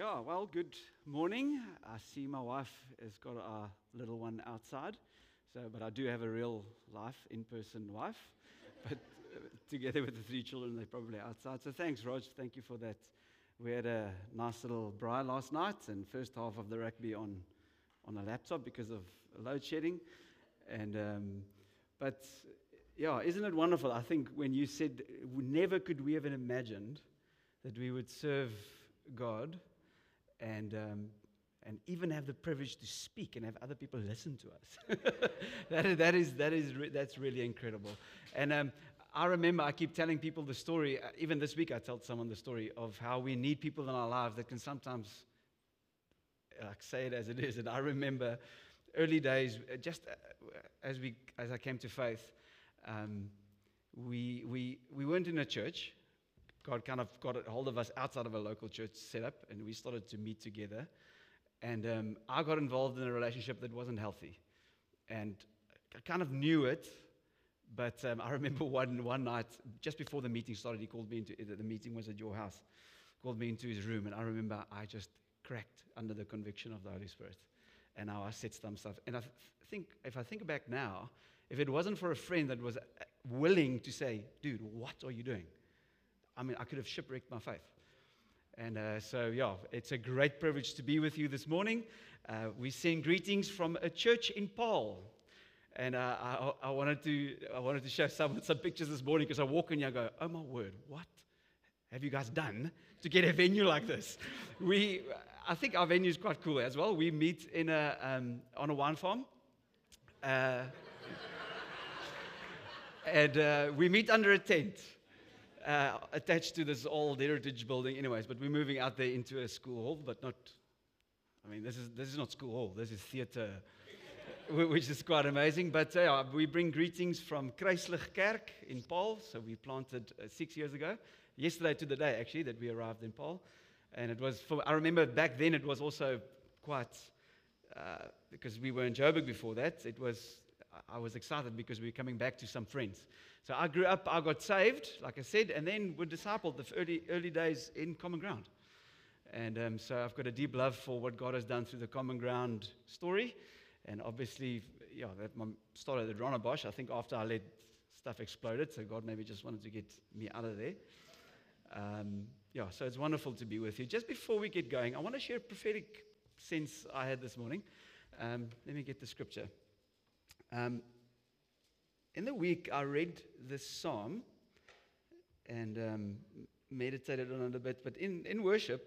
Yeah, well, good morning. I see my wife has got a little one outside, so but I do have a real life, in-person wife, but uh, together with the three children, they're probably outside. So thanks, Rog. Thank you for that. We had a nice little braai last night, and first half of the rugby on on a laptop because of load shedding, and um, but yeah, isn't it wonderful? I think when you said never could we have imagined that we would serve God and, um, and even have the privilege to speak and have other people listen to us. that, that, is, that is re- that's really incredible. And um, I remember I keep telling people the story, uh, even this week I told someone the story of how we need people in our lives that can sometimes like, say it as it is. And I remember early days, uh, just uh, as, we, as I came to faith, um, we, we, we weren't in a church. God kind of got a hold of us outside of a local church setup, and we started to meet together. And um, I got involved in a relationship that wasn't healthy. And I kind of knew it, but um, I remember one, one night, just before the meeting started, he called me into the meeting was at your house, called me into his room, and I remember I just cracked under the conviction of the Holy Spirit. And now I said some stuff. And I th- think, if I think back now, if it wasn't for a friend that was uh, willing to say, dude, what are you doing? I mean, I could have shipwrecked my faith. And uh, so, yeah, it's a great privilege to be with you this morning. Uh, we send greetings from a church in Paarl. And uh, I, I, wanted to, I wanted to show some, some pictures this morning because I walk in and I go, oh my word, what have you guys done to get a venue like this? We, I think our venue is quite cool as well. We meet in a, um, on a wine farm. Uh, and uh, we meet under a tent uh, attached to this old heritage building, anyways. But we're moving out there into a school hall, but not. I mean, this is this is not school hall. This is theatre, which is quite amazing. But uh, we bring greetings from Kruislig Kerk in Paarl. So we planted uh, six years ago, yesterday to the day actually that we arrived in Paarl, and it was. For, I remember back then it was also quite. Uh, because we were in Joburg before that, it was I was excited because we were coming back to some friends. So I grew up, I got saved, like I said, and then were discipled the early, early days in Common Ground. And um, so I've got a deep love for what God has done through the Common Ground story. And obviously, yeah, that started at Rondebosch. I think after I let stuff exploded, so God maybe just wanted to get me out of there. Um, yeah, so it's wonderful to be with you. Just before we get going, I want to share a prophetic sense I had this morning. Um, let me get the scripture. Um, in the week, I read this psalm and um, meditated on it a bit. But in, in worship,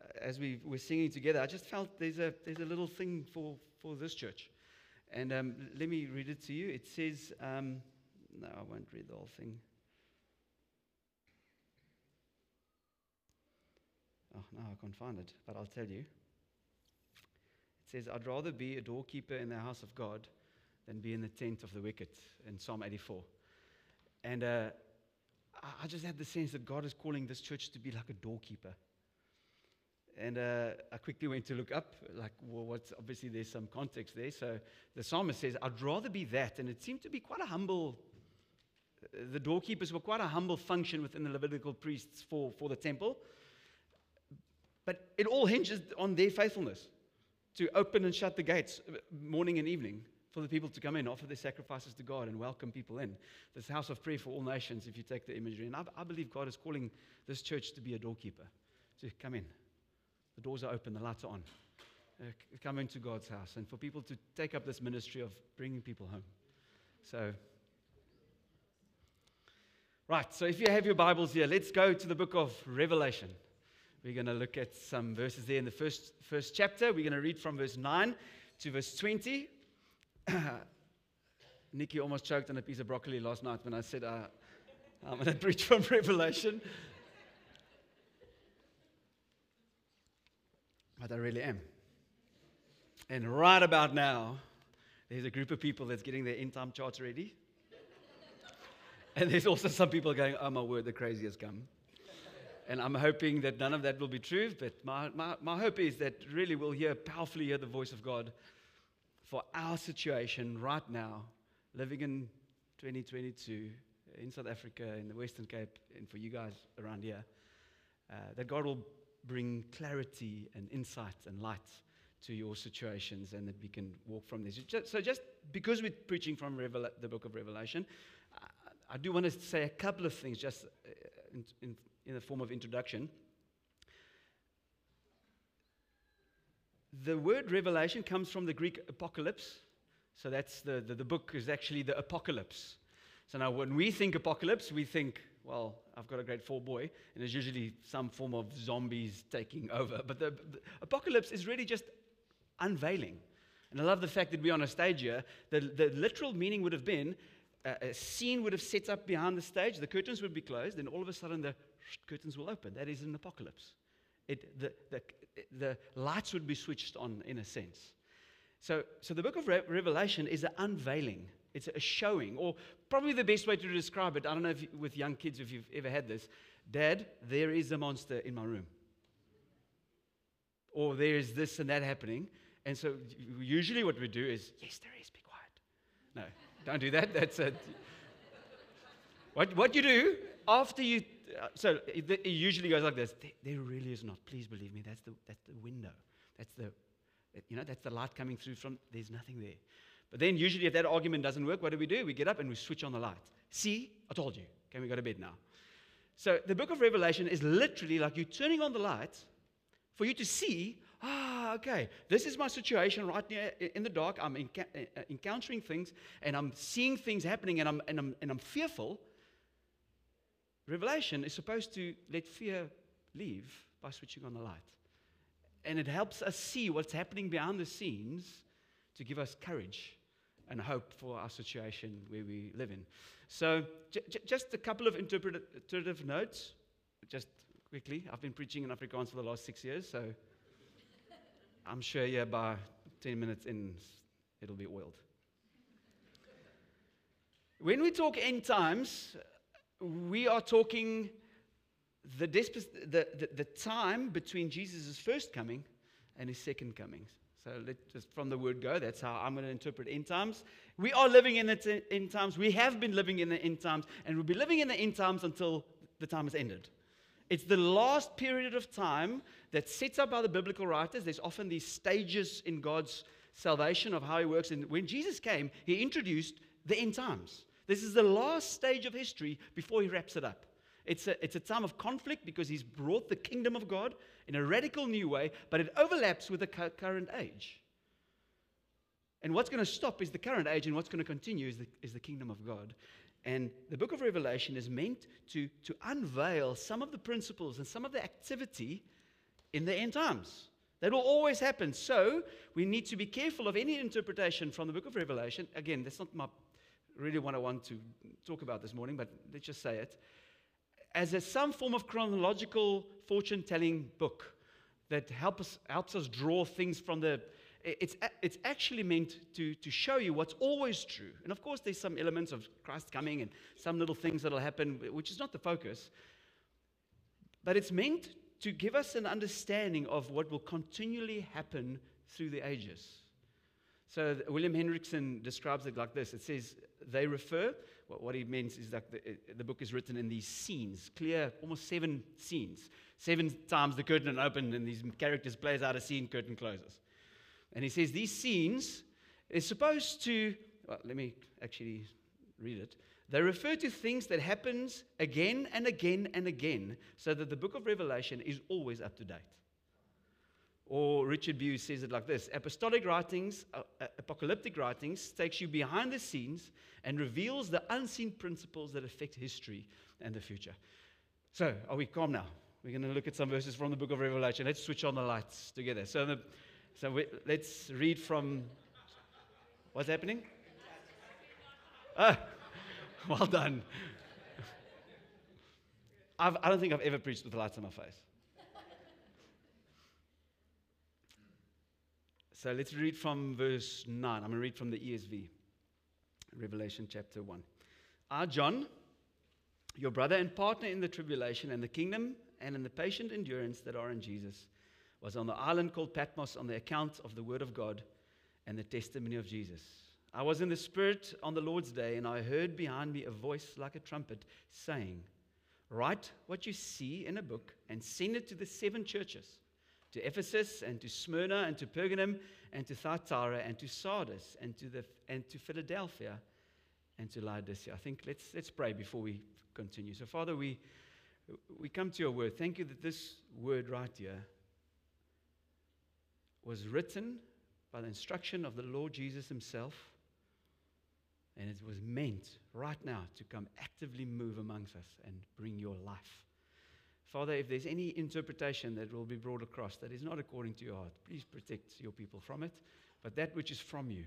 uh, as we were singing together, I just felt there's a, there's a little thing for, for this church. And um, let me read it to you. It says, um, no, I won't read the whole thing. Oh, no, I can't find it, but I'll tell you. It says, I'd rather be a doorkeeper in the house of God than be in the tent of the wicked in Psalm 84. And uh, I just had the sense that God is calling this church to be like a doorkeeper. And uh, I quickly went to look up, like, well, what's obviously there's some context there. So the psalmist says, I'd rather be that. And it seemed to be quite a humble, the doorkeepers were quite a humble function within the Levitical priests for, for the temple. But it all hinges on their faithfulness to open and shut the gates uh, morning and evening for the people to come in, offer their sacrifices to God, and welcome people in. This house of prayer for all nations, if you take the imagery. And I, I believe God is calling this church to be a doorkeeper, to come in. The doors are open, the lights are on. Uh, come into God's house, and for people to take up this ministry of bringing people home. So, right, so if you have your Bibles here, let's go to the book of Revelation. We're going to look at some verses there in the first, first chapter. We're going to read from verse 9 to verse 20. Nikki almost choked on a piece of broccoli last night when I said uh, I'm going to preach from Revelation. But I really am. And right about now, there's a group of people that's getting their in time charts ready. And there's also some people going, oh my word, the crazy has come. And I'm hoping that none of that will be true, but my, my, my hope is that really we'll hear powerfully hear the voice of God for our situation right now, living in 2022 in South Africa, in the Western Cape, and for you guys around here, uh, that God will bring clarity and insight and light to your situations and that we can walk from this. So, just because we're preaching from Revela- the book of Revelation, I, do want to say a couple of things just uh, in, in, in the form of introduction. The word revelation comes from the Greek apocalypse. So that's the, the, the book is actually the apocalypse. So now when we think apocalypse, we think, well, I've got a grade four boy, and there's usually some form of zombies taking over. But the, the apocalypse is really just unveiling. And I love the fact that we're on a stage here. The, the literal meaning would have been uh, a scene would have set up behind the stage, the curtains would be closed, and all of a sudden the curtains will open. That is an apocalypse. It, the, the, the lights would be switched on, in a sense. So, so the book of Re- Revelation is an unveiling, it's a showing, or probably the best way to describe it. I don't know if with young kids if you've ever had this. Dad, there is a monster in my room. Or there is this and that happening. And so usually what we do is, yes, there is, be quiet. No, don't do that. That's it. What, what you do after you, so it, usually goes like this. There, really is not. Please believe me. That's the, that's the window. That's the, you know, that's the light coming through from, there's nothing there. But then usually if that argument doesn't work, what do we do? We get up and we switch on the light. See, I told you. Can we go to bed now? So the book of Revelation is literally like you turning on the light for you to see ah, okay, this is my situation right now in the dark. I'm enca- uh, encountering things and I'm seeing things happening and I'm, and, I'm, and I'm fearful. Revelation is supposed to let fear leave by switching on the light. And it helps us see what's happening behind the scenes to give us courage and hope for our situation where we live in. So, j- j- just a couple of interpretative notes, just quickly. I've been preaching in Afrikaans for the last six years, so I'm sure, yeah, by 10 minutes in, it'll be oiled. When we talk end times, we are talking the, the, the, the time between Jesus' first coming and his second coming. So let's just from the word go, that's how I'm going to interpret end times. We are living in the end times. We have been living in the end times, and we'll be living in the end times until the time is ended. It's the last period of time that's set up by the biblical writers. There's often these stages in God's salvation of how He works. And when Jesus came, He introduced the end times. This is the last stage of history before He wraps it up. It's a, it's a time of conflict because He's brought the kingdom of God in a radical new way, but it overlaps with the current age. And what's going to stop is the current age, and what's going to continue is the, is the kingdom of God. And the book of Revelation is meant to, to unveil some of the principles and some of the activity in the end times. That will always happen. So we need to be careful of any interpretation from the book of Revelation. Again, that's not my, really what I want to talk about this morning, but let's just say it. As a, some form of chronological fortune telling book that helps us draw things from the it's, it's actually meant to, to show you what's always true. And of course, there's some elements of Christ coming and some little things that'll happen, which is not the focus. But it's meant to give us an understanding of what will continually happen through the ages. So William Hendriksen describes it like this it says, they refer, what he means is that the, the book is written in these scenes, clear, almost seven scenes. Seven times the curtain opens and these characters plays out a scene, curtain closes. And he says these scenes is supposed to, well, let me actually read it. They refer to things that happens again and again and again, so that the book of Revelation is always up to date. Or Richard Bewes says it like this Apostolic writings, uh, uh, apocalyptic writings, takes you behind the scenes and reveals the unseen principles that affect history and the future. So, are we calm now? We're going to look at some verses from the book of Revelation. Let's switch on the lights together. So, the, so we, let's read from what's happening? Ah, well done. I've, I do not think I've ever preached with the lights on my face. So let's read from verse 9. I'm going to read from the ESV, Revelation chapter 1. I, John, your brother and partner in the tribulation and the kingdom and in the patient endurance that are in Jesus was on the island called Patmos on the account of the word of God and the testimony of Jesus. I was in the Spirit on the Lord's day, and I heard behind me a voice like a trumpet saying, Write what you see in a book and send it to the seven churches to Ephesus and to Smyrna and to Pergamum and to Thyatira and to Sardis and to, the, and to Philadelphia and to Laodicea. I think let's, let's pray before we continue. So, Father, we, we come to your word. Thank you that this word right here was written by the instruction of the Lord Jesus himself. And it was meant right now to come actively move amongst us and bring your life. Father, if there's any interpretation that will be brought across that is not according to your heart, please protect your people from it. But that which is from you,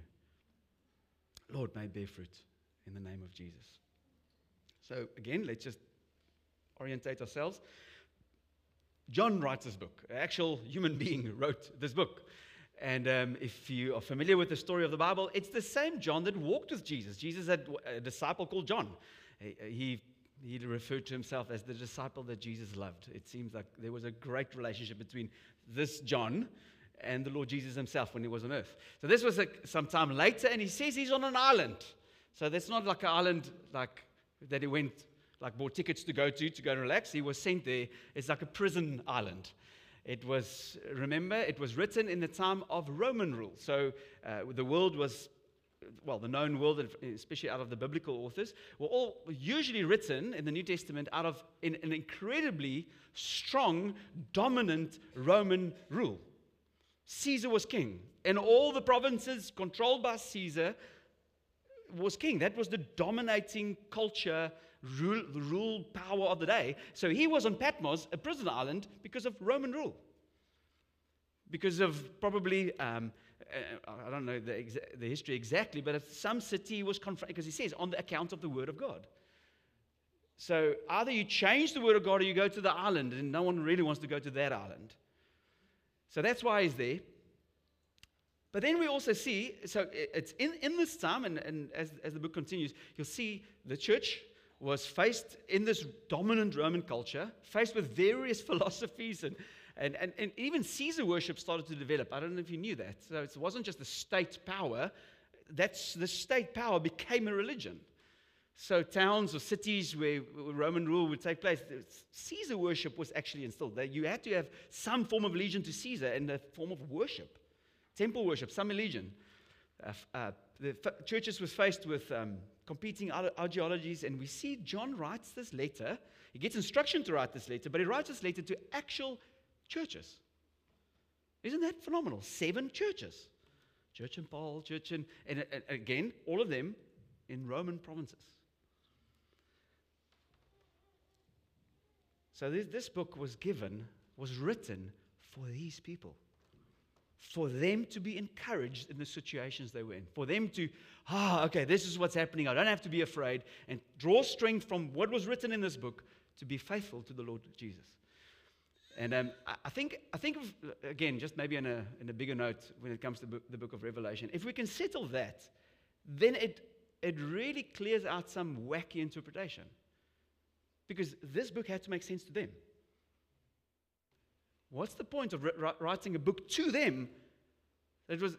Lord, may bear fruit in the name of Jesus. So, again, let's just orientate ourselves. John writes this book. An actual human being wrote this book. And um, if you are familiar with the story of the Bible, it's the same John that walked with Jesus. Jesus had a disciple called John. He, he referred to himself as the disciple that Jesus loved. It seems like there was a great relationship between this John and the Lord Jesus himself when he was on earth. So this was some time later, and he says he's on an island. So that's not like an island like that he went, like bought tickets to go to to go and relax. He was sent there. It's like a prison island. It was, remember, it was written in the time of Roman rule. So uh, the world was, well, the known world, especially out of the biblical authors, were all usually written in the New Testament out of in, an incredibly strong, dominant Roman rule. Caesar was king, and all the provinces controlled by Caesar was king. That was the dominating culture rule, rule power of the day. So he was on Patmos, a prison island, because of Roman rule. Because of probably, um, Uh, I don't know the, exa- the history exactly, but some city was confronted, because he says, on the account of the word of God. So either you change the word of God or you go to the island, and no one really wants to go to that island. So that's why he's there. But then we also see, so it's in, in this time, and, and as, as the book continues, you'll see the church was faced in this dominant Roman culture, faced with various philosophies and, and, and, and, even Caesar worship started to develop. I don't know if you knew that. So it wasn't just the state power, that's the state power became a religion. So towns or cities where Roman rule would take place, Caesar worship was actually instilled. You had to have some form of allegiance to Caesar in the form of worship, temple worship, some allegiance. Uh, uh, the f- churches was faced with um, competing ideologies, and we see John writes this letter. He gets instruction to write this letter, but he writes this letter to actual churches. Isn't that phenomenal? Seven churches church in Paul, church in, and, again, all of them in Roman provinces. So this, this book was given, was written for these people for them to be encouraged in the situations they were in, for them to, ah, okay, this is what's happening. I don't have to be afraid, and draw strength from what was written in this book to be faithful to the Lord Jesus. And um, I think, I think again, just maybe in a, a bigger note when it comes to the book, the book of Revelation, if we can settle that, then it, it really clears out some wacky interpretation. Because this book had to make sense to them. What's the point of writing a book to them that was,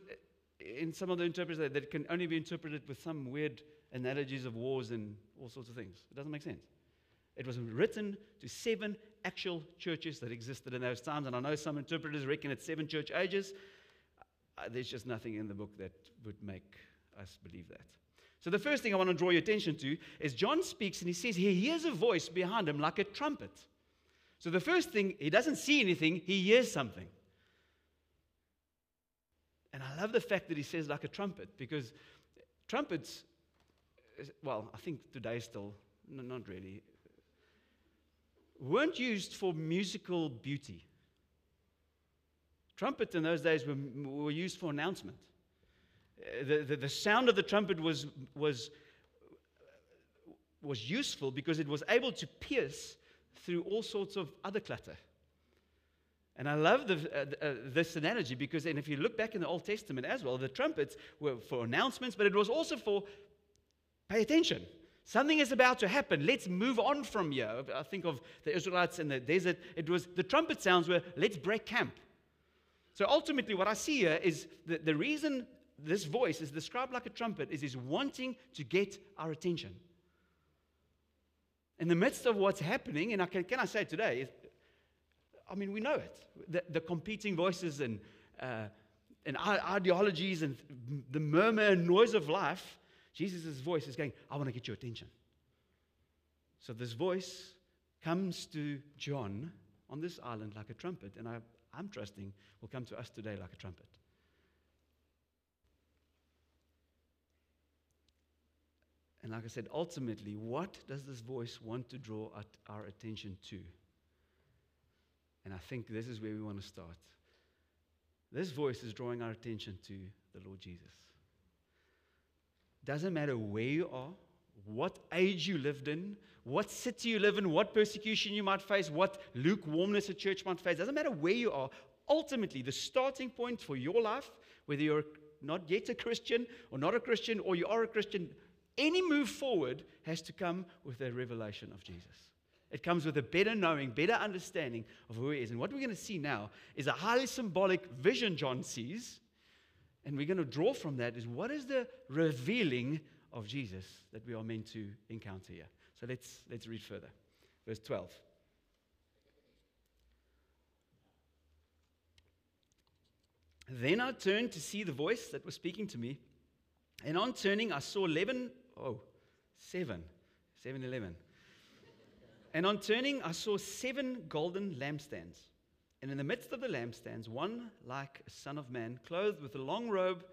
in some of the interpreters, that can only be interpreted with some weird analogies of wars and all sorts of things? It doesn't make sense. It was written to seven actual churches that existed in those times, and I know some interpreters reckon it's seven church ages. Uh, there's just nothing in the book that would make us believe that. So, the first thing I want to draw your attention to is John speaks and he says he hears a voice behind him like a trumpet. So the first thing, he doesn't see anything, he hears something. And I love the fact that he says like a trumpet because trumpets, well, I think today still, not really, weren't used for musical beauty. Trumpets in those days were, were used for announcement. The, the, the sound of the trumpet was, was, was useful because it was able to pierce through all sorts of other clutter. And I love the, uh, uh, this analogy because, and if you look back in the Old Testament as well, the trumpets were for announcements, but it was also for pay attention. Something is about to happen. Let's move on from here. I think of the Israelites in the desert. It was the trumpet sounds were let's break camp. So ultimately, what I see here is that the reason this voice is described like a trumpet is he's wanting to get our attention. In the midst of what's happening, and I can, can I say today, I mean, we know it. The, the competing voices and, uh, and ideologies and the murmur and noise of life, Jesus' voice is going, I want to get your attention. So this voice comes to John on this island like a trumpet, and I, I'm trusting will come to us today like a trumpet. And like I said, ultimately, what does this voice want to draw our attention to? And I think this is where we want to start. This voice is drawing our attention to the Lord Jesus. Doesn't matter where you are, what age you lived in, what city you live in, what persecution you might face, what lukewarmness a church might face. Doesn't matter where you are. Ultimately, the starting point for your life, whether you're not yet a Christian or not a Christian, or you are a Christian, any move forward has to come with a revelation of Jesus. It comes with a better knowing, better understanding of who he is. And what we're going to see now is a highly symbolic vision John sees. And we're going to draw from that is what is the revealing of Jesus that we are meant to encounter here. So let's, let's read further. Verse 12. Then I turned to see the voice that was speaking to me. And on turning, I saw 11, oh, 7, 7 11. And on turning, I saw seven golden lampstands. And in the midst of the lampstands, one like a son of man, clothed with a long robe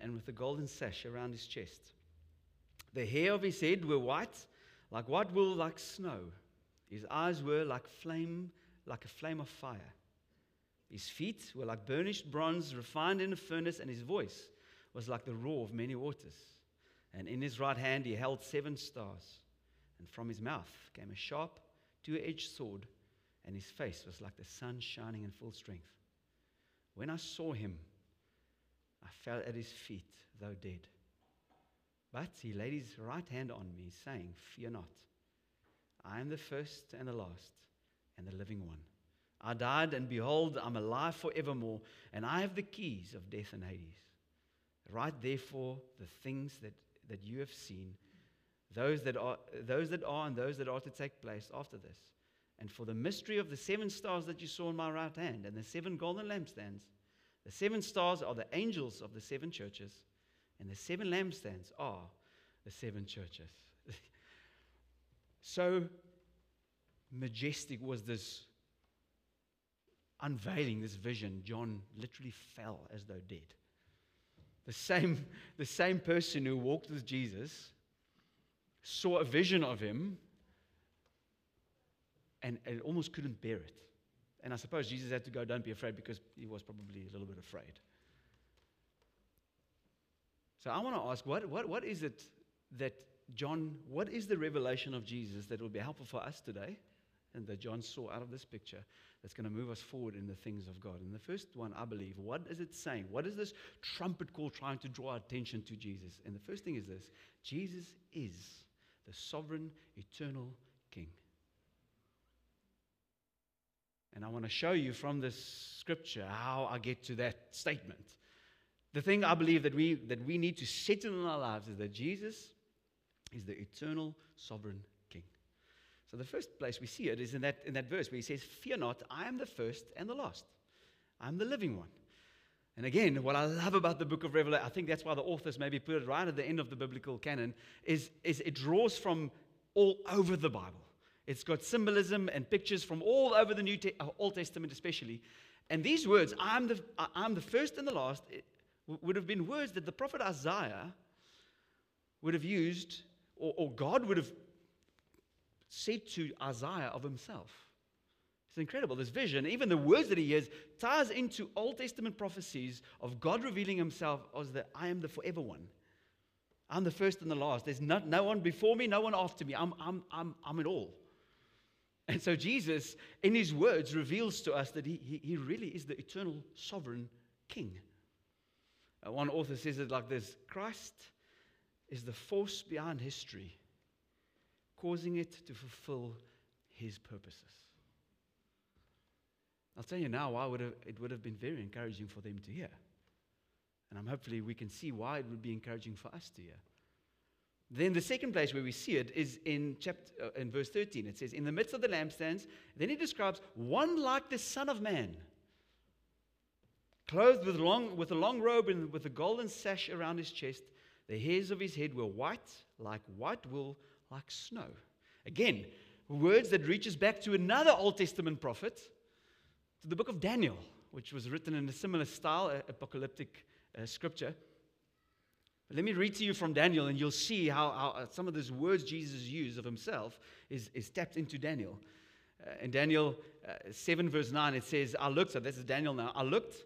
and with a golden sash around his chest. The hair of his head were white, like white wool, like snow. His eyes were like flame, like a flame of fire. His feet were like burnished bronze refined in a furnace, and his voice was like the roar of many waters. And in his right hand he held seven stars. And from his mouth came a sharp, two edged sword, and his face was like the sun shining in full strength. When I saw him, I fell at his feet, though dead. But he laid his right hand on me, saying, Fear not. I am the first and the last and the living one. I died, and behold, I'm alive forevermore, and I have the keys of death and Hades. Write therefore the things that, that you have seen, those that, are, those that are and those that are to take place after this. And for the mystery of the seven stars that you saw in my right hand, and the seven golden lampstands, the seven stars are the angels of the seven churches and the seven lampstands are the seven churches. so majestic was this unveiling, this vision. John literally fell as though dead. The same, the same person who walked with Jesus saw a vision of him and, and almost couldn't bear it. And I suppose Jesus had to go, Don't be afraid, because he was probably a little bit afraid. So I want to ask what, what, what is it that John, what is the revelation of Jesus that will be helpful for us today and that John saw out of this picture that's going to move us forward in the things of God? And the first one, I believe, what is it saying? What is this trumpet call trying to draw attention to Jesus? And the first thing is this Jesus is the sovereign, eternal King. And I want to show you from this scripture how I get to that statement. The thing I believe that we, that we need to settle in our lives is that Jesus is the eternal sovereign king. So the first place we see it is in that, in that verse where he says, Fear not, I am the first and the last. I'm the living one. And again, what I love about the book of Revelation, I think that's why the authors maybe put it right at the end of the biblical canon, is, is it draws from all over the Bible. It's got symbolism and pictures from all over the New Te- uh, Old Testament, especially. And these words, I'm the, I'm the first and the last, would have been words that the prophet Isaiah would have used, or, or God would have said to Isaiah of himself. It's incredible. This vision, even the words that he hears, ties into Old Testament prophecies of God revealing himself as the I am the forever one. I'm the first and the last. There's no, no one before me, no one after me. I'm, I'm, I'm, I'm it all. And so Jesus, in his words, reveals to us that he, he, he really is the eternal sovereign king. Uh, one author says it like this Christ is the force behind history, causing it to fulfill his purposes. I'll tell you now why would have, it would have been very encouraging for them to hear. And I'm hopefully we can see why it would be encouraging for us to hear. Then the second place where we see it is in chapter uh, in verse 13. It says, "In the midst of the lampstands." Then he describes one like the Son of Man, clothed with long with a long robe and with a golden sash around his chest. The hairs of his head were white, like white wool, like snow. Again, words that reaches back to another Old Testament prophet, to the book of Daniel, which was written in a similar style, apocalyptic uh, scripture. Let me read to you from Daniel, and you'll see how, how uh, some of those words Jesus used of himself is, is tapped into Daniel. Uh, in Daniel uh, 7, verse 9, it says, I looked, so this is Daniel now, I looked,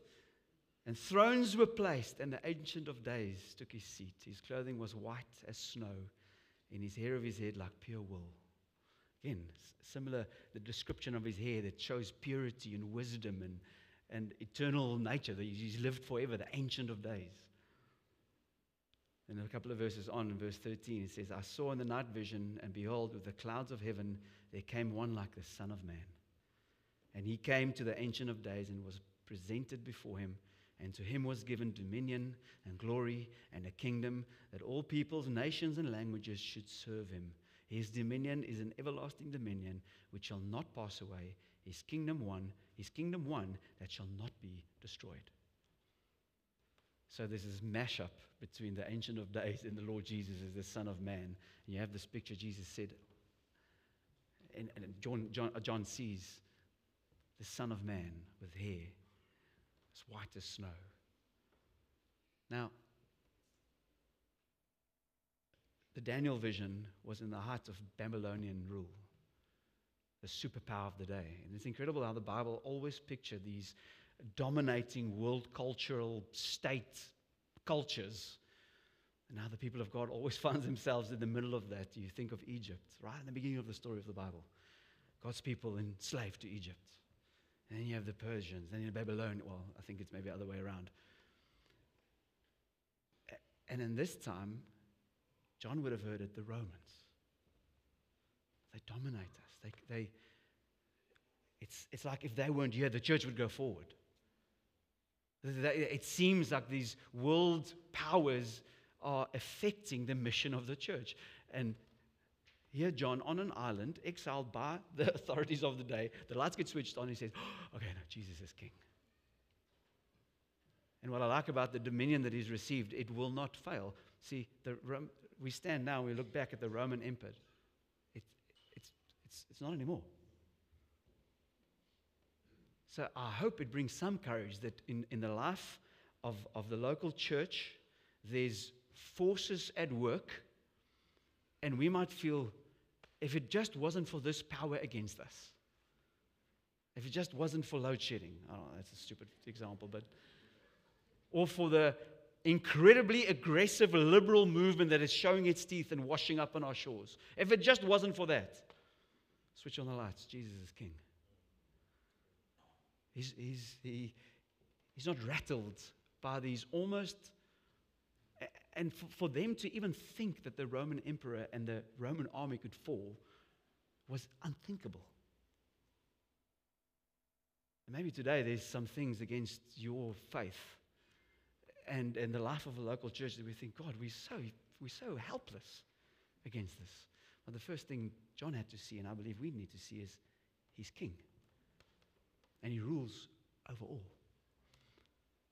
and thrones were placed, and the Ancient of Days took his seat. His clothing was white as snow, and his hair of his head like pure wool. Again, similar, the description of his hair that shows purity and wisdom and, and eternal nature, that he's lived forever, the Ancient of Days. And a couple of verses on, in verse 13, it says, I saw in the night vision, and behold, with the clouds of heaven, there came one like the Son of Man. And he came to the Ancient of Days and was presented before him. And to him was given dominion and glory and a kingdom that all peoples, nations, and languages should serve him. His dominion is an everlasting dominion which shall not pass away. His kingdom one, his kingdom one that shall not be destroyed. So there's this mashup between the Ancient of Days and the Lord Jesus as the Son of Man. And you have this picture Jesus said, and, and John, John, uh, John sees the Son of Man with hair as white as snow. Now, the Daniel vision was in the height of Babylonian rule, the superpower of the day. And it's incredible how the Bible always pictured these dominating world cultural state cultures. And now the people of God always find themselves in the middle of that. You think of Egypt, right in the beginning of the story of the Bible. God's people enslaved to Egypt. And then you have the Persians, then you have Babylon. Well, I think it's maybe the other way around. And in this time, John would have heard it the Romans. They dominate us. They, they, it's, it's like if they weren't here, the church would go forward. It seems like these world powers are affecting the mission of the church. And here, John, on an island, exiled by the authorities of the day, the lights get switched on. He says, oh, Okay, no, Jesus is king. And what I like about the dominion that he's received, it will not fail. See, we stand now and we look back at the Roman Empire. It, it's, it's, it's not anymore. So I hope it brings some courage that in, in the life of, of the local church, there's forces at work, and we might feel if it just wasn't for this power against us, if it just wasn't for load shedding, I don't know, that's a stupid example, but, or for the incredibly aggressive liberal movement that is showing its teeth and washing up on our shores, if it just wasn't for that, switch on the lights, Jesus is king. He's, he's, he, he's not rattled by these almost. And for, for them to even think that the Roman emperor and the Roman army could fall was unthinkable. And maybe today there's some things against your faith and, and the life of a local church that we think, God, we're so, we're so helpless against this. But the first thing John had to see, and I believe we need to see, is he's king and he rules over all.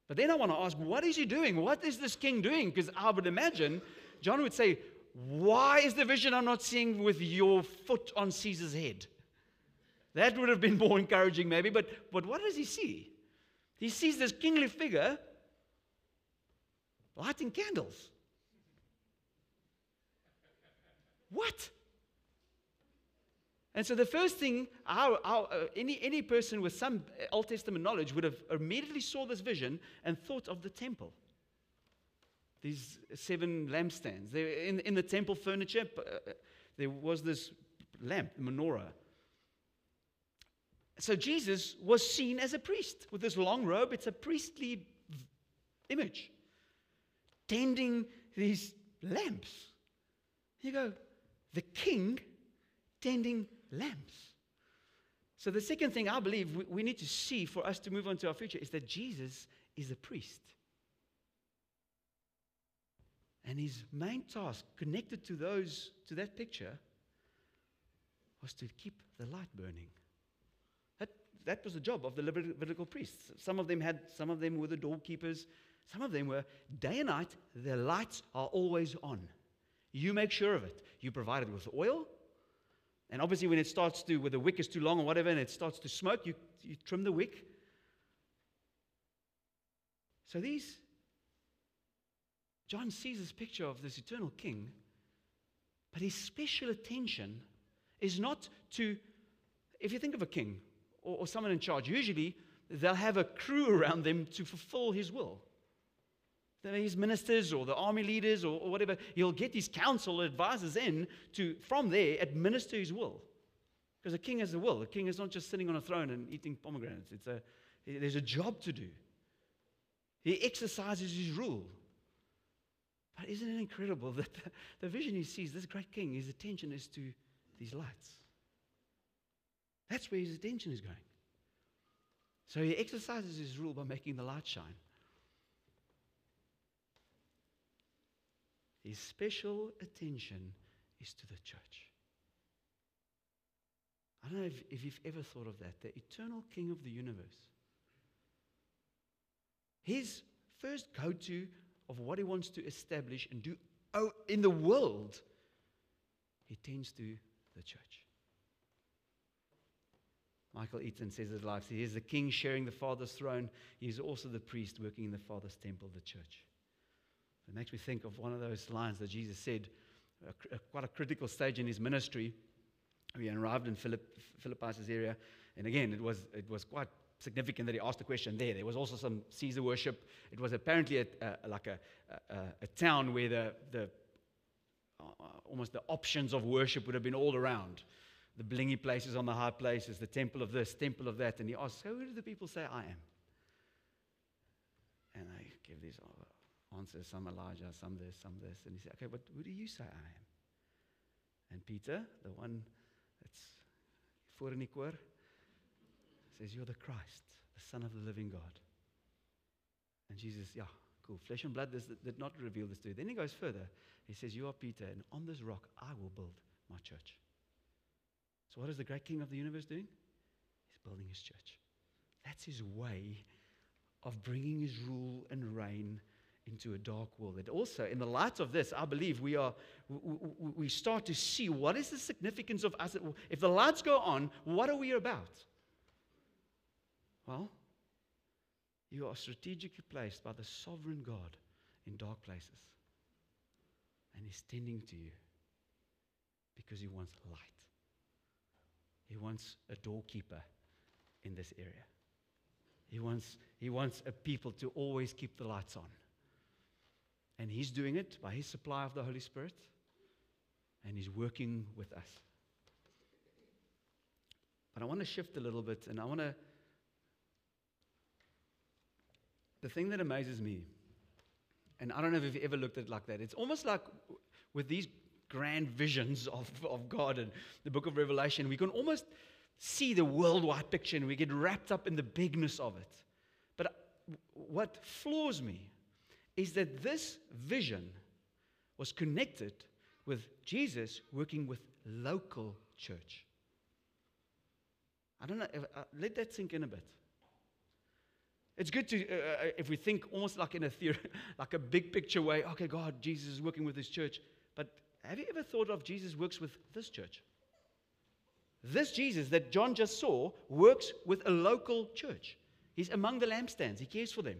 But then I want to ask, what is he doing? What is this king doing? Because I would imagine John would say, Why is the vision I'm not seeing with your foot on Caesar's head? That would have been more encouraging, maybe. But, but what does he see? He sees this kingly figure lighting candles. What? And so the first thing our, our, uh, any, any person with some Old Testament knowledge would have immediately saw this vision and thought of the temple. These seven lampstands. In, in the temple furniture, uh, there was this lamp, menorah. So Jesus was seen as a priest with this long robe. It's a priestly image, tending these lamps. You go, the king tending lamps. So, the second thing I believe we, we need to see for us to move on to our future is that Jesus is a priest. And his main task, connected to those to that picture, was to keep the light burning. That, that was the job of the Levitical priests. Some of them had, some of them were the doorkeepers, some of them were day and night, their lights are always on. You make sure of it. You provide it with oil. And obviously, when it starts to, where the wick is too long or whatever, and it starts to smoke, you, you trim the wick. So these, John sees this picture of this eternal king, but his special attention is not to, if you think of a king or, or someone in charge, usually they'll have a crew around them to fulfill his will his ministers or the army leaders or, or, whatever, he'll get his council advisors in to, from there, administer his will. Because a king has a will. A king is not just sitting on a throne and eating pomegranates. It's a, there's a job to do. He exercises his rule. But isn't it incredible that the, the vision he sees, this great king, his attention is to these lights? That's where his attention is going. So he exercises his rule by making the light shine. His special attention is to the church. I don't know if, if you've ever thought of that. The eternal King of the universe. His first go to of what he wants to establish and do in the world, he tends to the church. Michael Eaton says his life. He is the king sharing the Father's throne. He is also the priest working in the Father's temple, the church. It makes me think of one of those lines that Jesus said, a, a, quite a critical stage in his ministry. He arrived in Philipp, Philippi's area, and again, it was, it was quite significant that he asked the question there. There was also some Caesar worship. It was apparently a, a, like a, a, town where the, the uh, almost the options of worship would have been all around. The blingy places on the high places, the temple of this, temple of that. And he asked, So who do the people say I am? And I give these answers, some Elijah, some this, some this. And he said, Okay, but who do you say I am? And Peter, the one that's for says, You're the Christ, the Son of the living God. And Jesus, yeah, cool. Flesh and blood did not reveal this to you. Then he goes further. He says, You are Peter, and on this rock I will build my church. So, what is the great king of the universe doing? He's building his church. That's his way of bringing his rule and reign into a dark world. And also, in the light of this, I believe we are we, start to see what is the significance of us. If the lights go on, what are we about? Well, you are strategically placed by the sovereign God in dark places. And He's tending to you because He wants light. He wants a doorkeeper in this area. He wants, he wants a people to always keep the lights on. And He's doing it by His supply of the Holy Spirit, and He's working with us. But I want to shift a little bit, and I want to. The thing that amazes me, and I don't know if you've ever looked at it like that, it's almost like with these grand visions of, of God and the book of Revelation, we can almost see the worldwide picture and we get wrapped up in the bigness of it. But what floors me is that this vision was connected with Jesus working with local church. I don't know, if, uh, let that sink in a bit. It's good to, uh, uh if we think almost like in a theory, like a big picture way, okay, God, Jesus is working with his church. But have you ever thought of Jesus works with this church? This Jesus that John just saw works with a local church. He's among the lampstands, he cares for them.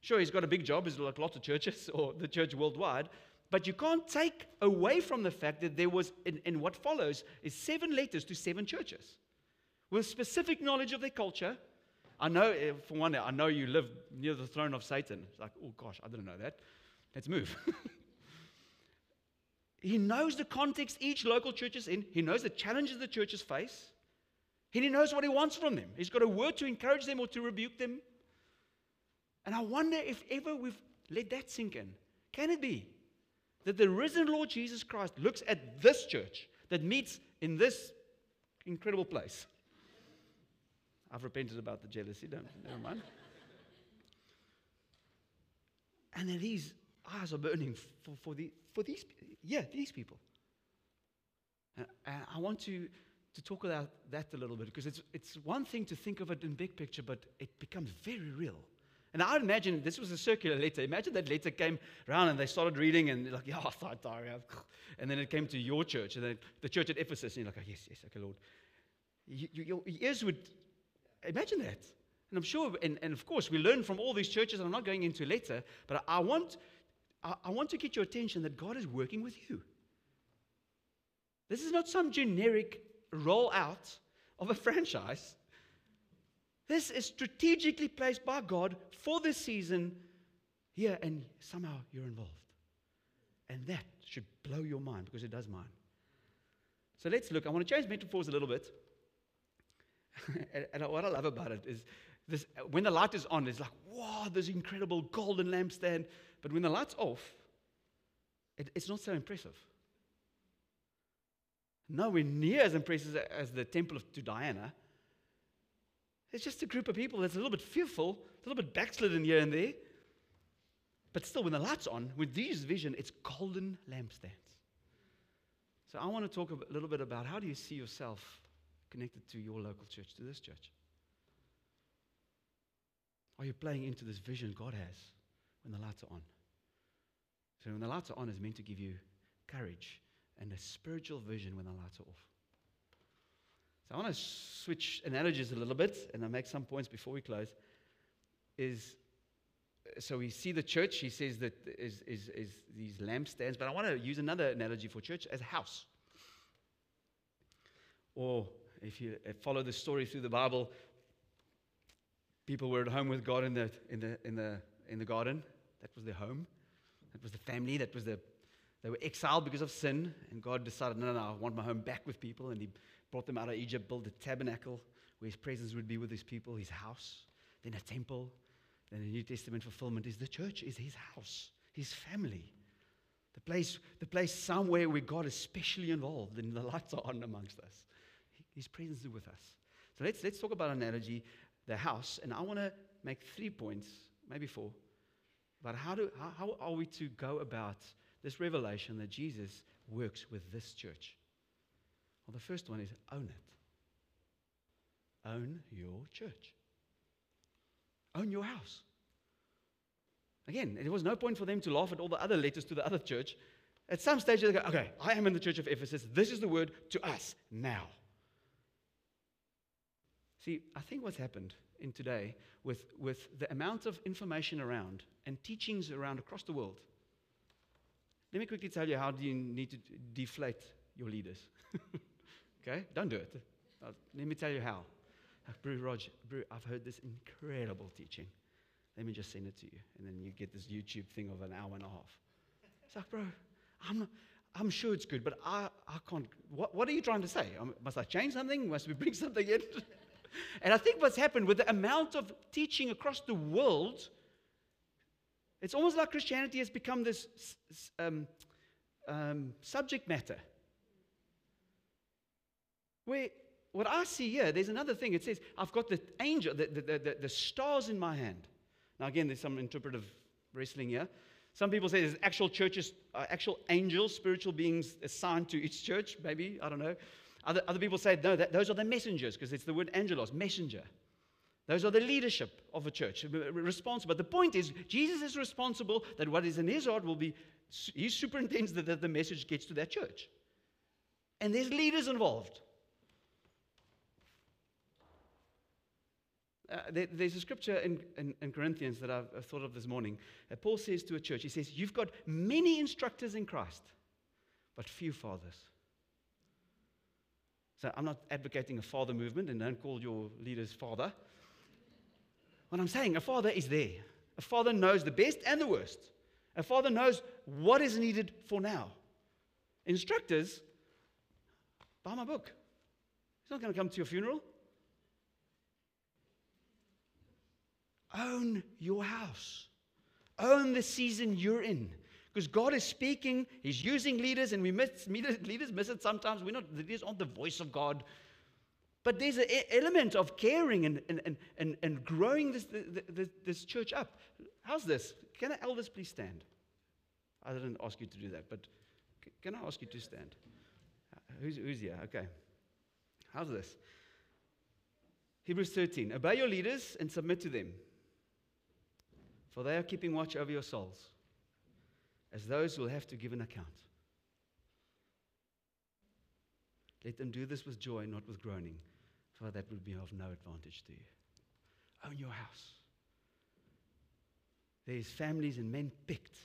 Sure, he's got a big job, there's like lots of churches, or the church worldwide, but you can't take away from the fact that there was, in, in what follows, is seven letters to seven churches with specific knowledge of their culture. I know, eh, for one, I know you live near the throne of Satan. It's like, oh gosh, I didn't know that. Let's move. he knows the context each local church is in, he knows the challenges the churches face, and he knows what he wants from them. He's got a word to encourage them or to rebuke them. And I wonder if ever we've let that sink in. Can it be that the risen Lord Jesus Christ looks at this church that meets in this incredible place? I've repented about the jealousy, don't, never mind. And he's, eyes are burning for, for, the, for these, yeah, these people. And, and I want to, to talk about that a little bit because it's, it's one thing to think of it in big picture, but it becomes very real. And I imagine this was a circular letter. Imagine that letter came around and they started reading and like, yeah, sorry, and then it came to your church and then the church at Ephesus. And you're like, oh, yes, yes, okay, Lord. You, you, your ears would imagine that. And I'm sure, and, and of course, we learn from all these churches. I'm not going into later, but I, I want, I, I want to get your attention that God is working with you. This is not some generic rollout of a franchise. This is strategically placed by God for this season here, and somehow you're involved. And that should blow your mind because it does mine. So let's look. I want to change metaphors a little bit. and, what I love about it is this, when the light is on, it's like, wow, this incredible golden lampstand. But when the light's off, it, it's not so impressive. Nowhere near as impressive as the temple of, to Diana. It's just a group of people that's a little bit fearful, a little bit backslidden here and there. But still, when the light's on, with these vision, it's golden lampstands. So I want to talk a little bit about how do you see yourself connected to your local church, to this church? Are you playing into this vision God has when the lights are on? So when the lights are on, is meant to give you courage and a spiritual vision when the lights are off. So I want to switch analogies a little bit, and I'll make some points before we close. Is so we see the church, he says that is, is, is these lampstands, but I want to use another analogy for church as a house. Or if you uh, follow the story through the Bible, people were at home with God in the, in the, in the, in the garden. That was their home. That was the family. That was the, they were exiled because of sin. And God decided, no, no, no, I want my home back with people. And he brought them out of Egypt, built a tabernacle where his presence would be with his people, his house, then a temple. Then the New Testament fulfillment is the church, is his house, his family. The place, the place somewhere where God is specially involved and the lights are on amongst us. His presence is with us. So let's, let's talk about analogy, the house. And I want to make three points, maybe four, about how, do, how, how are we to go about this revelation that Jesus works with this church. Well, the first one is own it. Own your church. Own your house. Again, there was no point for them to laugh at all the other letters to the other church. At some stage, they go, okay, I am in the church of Ephesus. This is the word to us now. See, I think what's happened in today with, with the amount of information around and teachings around across the world. Let me quickly tell you how do you need to deflate your leaders. okay? Don't do it. Uh, let me tell you how. Uh, Brew, Roger, Brew, I've heard this incredible teaching. Let me just send it to you. And then you get this YouTube thing of an hour and a half. It's like, bro, I'm, not, I'm sure it's good, but I, I can't. What, what are you trying to say? Um, must I change something? Must we bring something in? and I think what's happened with the amount of teaching across the world, it's almost like Christianity has become this um, um, subject matter. Where what I see here, there's another thing. It says, I've got the angel, the, the, the, the stars in my hand. Now, again, there's some interpretive wrestling here. Some people say there's actual churches, uh, actual angels, spiritual beings assigned to each church, maybe, I don't know. Other, other people say, no, that, those are the messengers, because it's the word angelos, messenger. Those are the leadership of a church, responsible. But the point is, Jesus is responsible that what is in his heart will be, he superintends that, that the message gets to that church. And there's leaders involved. Uh, there, there's a scripture in, in, in Corinthians that I've, thought of this morning. Uh, Paul says to a church, he says, You've got many instructors in Christ, but few fathers. So I'm not advocating a father movement and don't call your leaders father. What I'm saying, a father is there. A father knows the best and the worst. A father knows what is needed for now. Instructors, buy my book. He's not going to come to your funeral. Own your house. Own the season you're in. Because God is speaking, He's using leaders, and we miss, leaders miss it sometimes. We're not, leaders aren't the voice of God. But there's an element of caring and, and, and, and growing this, this church up. How's this? Can the elders please stand? I didn't ask you to do that, but can I ask you to stand? Uh, Who's, who's here? Okay. How's this? Hebrews 13. Obey your leaders and submit to them, for they are keeping watch over your souls, as those who will have to give an account. Let them do this with joy, not with groaning, for that would be of no advantage to you. Own your house. There's families and men picked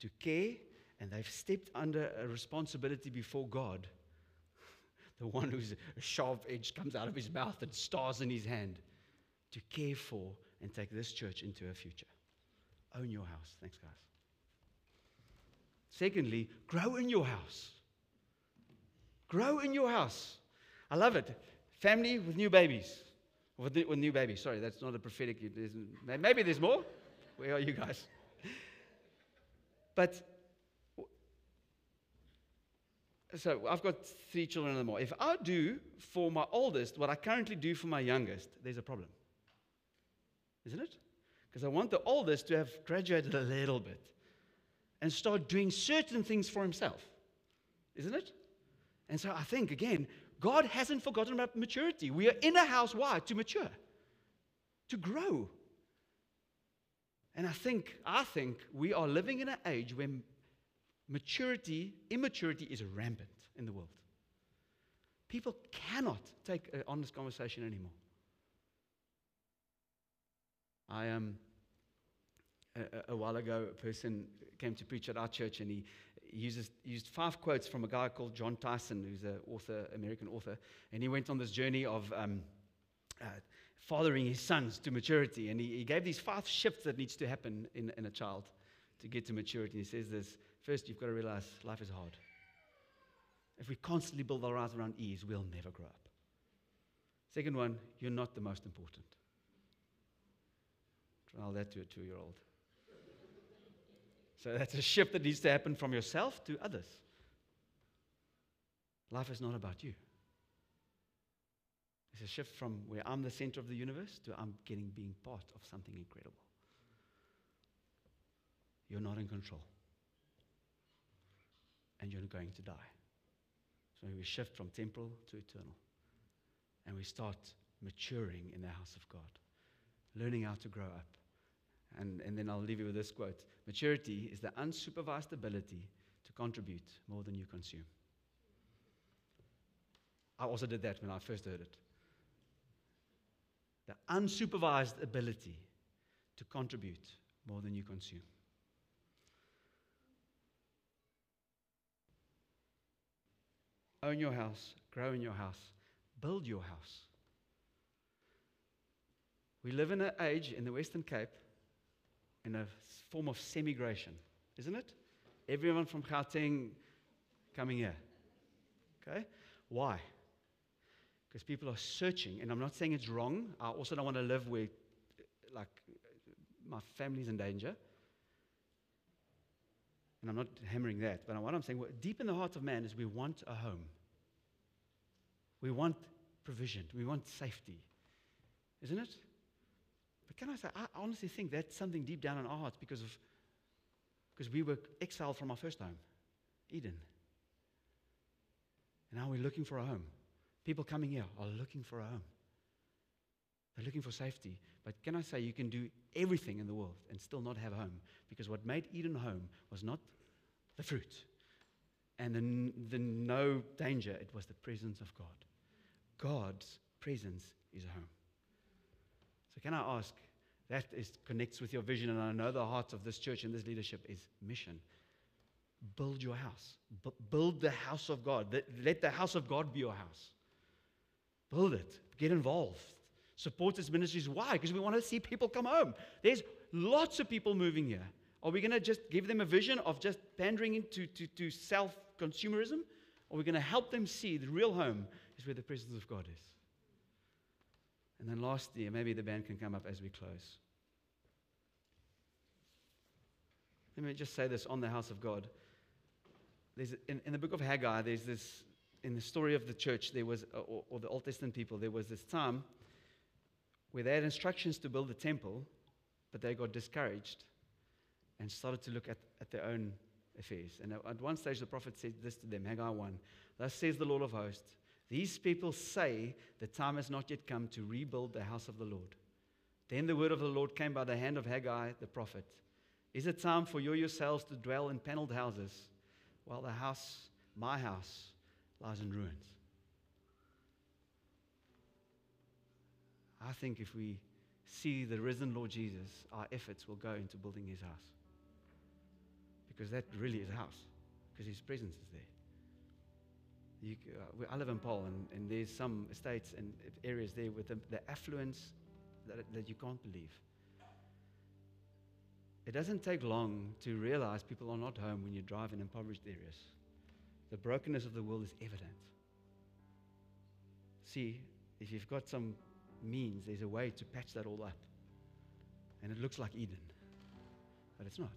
to care, and they've stepped under a responsibility before God. The one whose sharp edge comes out of his mouth and stars in his hand to care for and take this church into a future. Own your house. Thanks, guys. Secondly, grow in your house. Grow in your house. I love it. Family with new babies. With, new- babies. Sorry, that's not a prophetic. Maybe there's more. Where are you guys? But so I've got three children and more. If I do for my oldest what I currently do for my youngest, there's a problem. Isn't it? Because I want the oldest to have graduated a little bit and start doing certain things for himself. Isn't it? And so I think, again, God hasn't forgotten about maturity. We are in a house, why? To mature, to grow. And I think, I think we are living in an age when maturity, immaturity is rampant in the world. People cannot take an honest conversation anymore. I um, a, a while ago, a person came to preach at our church, and he uses, used five quotes from a guy called Jon Tyson, who's an author, American author, and he went on this journey of um, uh, fathering his sons to maturity, and he, he gave these five shifts that needs to happen in, in a child to get to maturity. And he says this: first, you've got to realize life is hard. If we constantly build our lives around ease, we'll never grow up. Second one, you're not the most important. Tell that to a two year old. So that's a shift that needs to happen from yourself to others. Life is not about you. It's a shift from where I'm the center of the universe to I'm getting being part of something incredible. You're not in control. And you're going to die. So we shift from temporal to eternal. And we start maturing in the house of God, learning how to grow up. And, and then I'll leave you with this quote Maturity is the unsupervised ability to contribute more than you consume. I also did that when I first heard it. The unsupervised ability to contribute more than you consume. Own your house, grow in your house, build your house. We live in an age in the Western Cape in a form of semigration, isn't it? Everyone from Gauteng coming here. Okay? Why? Because people are searching, and I'm not saying it's wrong. I also don't want to live where, like, my family's in danger. And I'm not hammering that, but what I'm saying, deep in the heart of man is we want a home. We want provision. We want safety. Isn't it? But can I say, I honestly think that's something deep down in our hearts because of because we were exiled from our first home, Eden. And now we're looking for a home. People coming here are looking for a home. They're looking for safety. But can I say you can do everything in the world and still not have a home? Because what made Eden home was not the fruit and the, the no danger, it was the presence of God. God's presence is a home. So, can I ask? That is, connects with your vision, and I know the heart of this church and this leadership is mission. Build your house. Bu- build the house of God. Let- the house of God be your house. Build it. Get involved. Support this ministries. Why? Because we want to see people come home. There's lots of people moving here. Are we going to just give them a vision of just pandering into to, to self consumerism? Or are we going to help them see the real home is where the presence of God is? And then lastly, maybe the band can come up as we close. Let me just say this on the house of God. There's, in, in the book of Haggai, there's this, in the story of the church, there was, uh, or, or the Old Testament people, there was this time where they had instructions to build the temple, but they got discouraged and started to look at, at their own affairs. And at one stage, the prophet said this to them Haggai 1 Thus says the Lord of hosts, these people say the time has not yet come to rebuild the house of the Lord. Then the word of the Lord came by the hand of Haggai the prophet. Is it time for you yourselves to dwell in paneled houses while the house, my house, lies in ruins? I think if we see the risen Lord Jesus, our efforts will go into building his house. Because that really is a house, because his presence is there. You, uh, I live in Paarl, and, and, there's some estates and areas there with the, the affluence that, that you can't believe. It doesn't take long to realize people are not home when you drive in impoverished areas. The brokenness of the world is evident. See, if you've got some means, there's a way to patch that all up. And it looks like Eden. But it's not,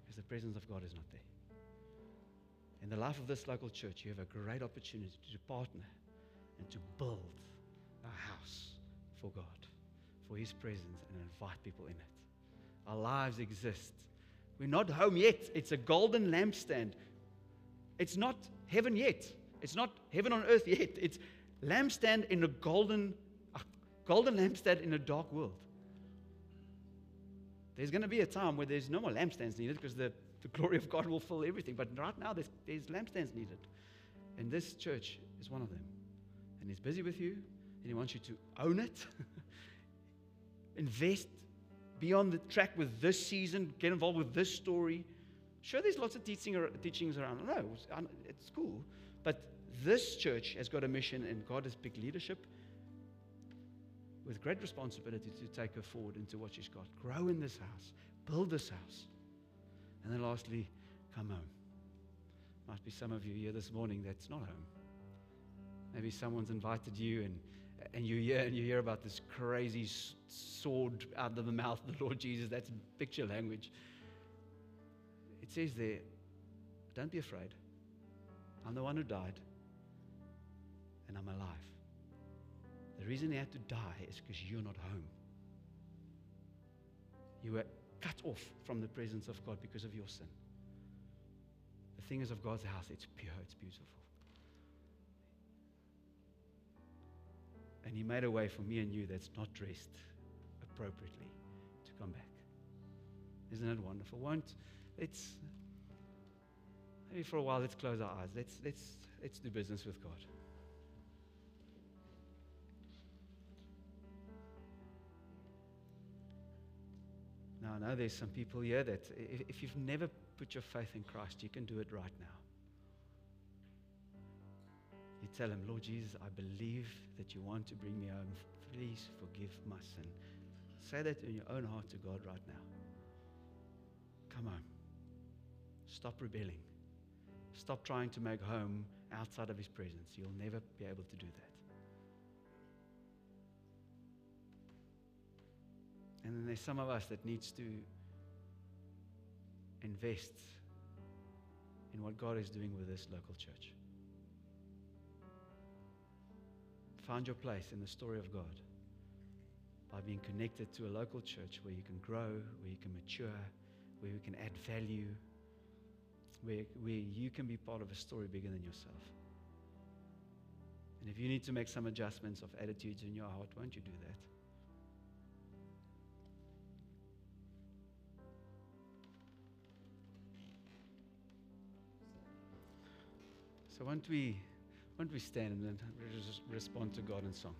because the presence of God is not there. In the life of this local church, you have a great opportunity to partner and to build a house for God, for His presence, and invite people in it. Our lives exist. We're not home yet. It's a golden lampstand. It's not heaven yet. It's not heaven on earth yet. It's lampstand in a golden, a golden lampstand in a dark world. There's going to be a time where there's no more lampstands needed because the the glory of God will fill everything. But right now, there's, there's lampstands needed. And this church is one of them. And He's busy with you, and He wants you to own it, invest, be on the track with this season, get involved with this story. Sure, there's lots of teaching, teachings around. No, it's cool. But this church has got a mission, and God has picked leadership with great responsibility to take her forward into what she's got. Grow in this house, build this house. And then lastly, come home. Might be some of you here this morning that's not home. Maybe someone's invited you and, and you hear and you hear about this crazy sword out of the mouth of the Lord Jesus. That's picture language. It says there, don't be afraid. I'm the one who died, and I'm alive. The reason he had to die is because you're not home. You were cut off from the presence of God because of your sin. The thing is of God's house, it's pure, it's beautiful. And He made a way for me and you that's not dressed appropriately to come back. Isn't it wonderful? Won't let's maybe for a while let's close our eyes. Let's let's let's do business with God. I know there's some people here that if you've never put your faith in Christ, you can do it right now. You tell him, Lord Jesus, I believe that you want to bring me home. Please forgive my sin. Say that in your own heart to God right now. Come on. Stop rebelling. Stop trying to make home outside of his presence. You'll never be able to do that. And then there's some of us that needs to invest in what God is doing with this local church. Find your place in the story of God by being connected to a local church where you can grow, where you can mature, where you can add value, where, where you can be part of a story bigger than yourself. And if you need to make some adjustments of attitudes in your heart, won't you do that? So won't we, won't we stand and then respond to God in song?